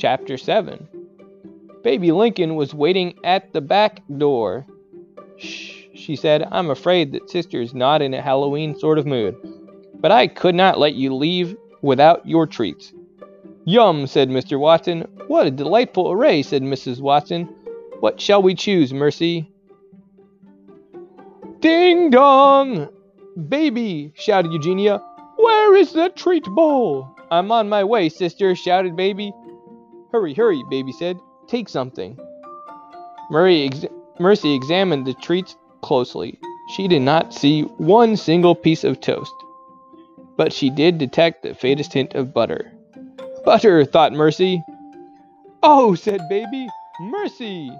Chapter 7 Baby Lincoln was waiting at the back door. Shh, she said, I'm afraid that sister's not in a Halloween sort of mood. But I could not let you leave without your treats. Yum, said Mr. Watson. What a delightful array, said Mrs. Watson. What shall we choose, Mercy? Ding dong! Baby, shouted Eugenia. Where is the treat bowl? I'm on my way, sister, shouted Baby. Hurry, hurry, Baby said. Take something. Ex Mercy examined the treats closely. She did not see one single piece of toast, but she did detect the faintest hint of butter. Butter, thought Mercy. Oh, said Baby, Mercy!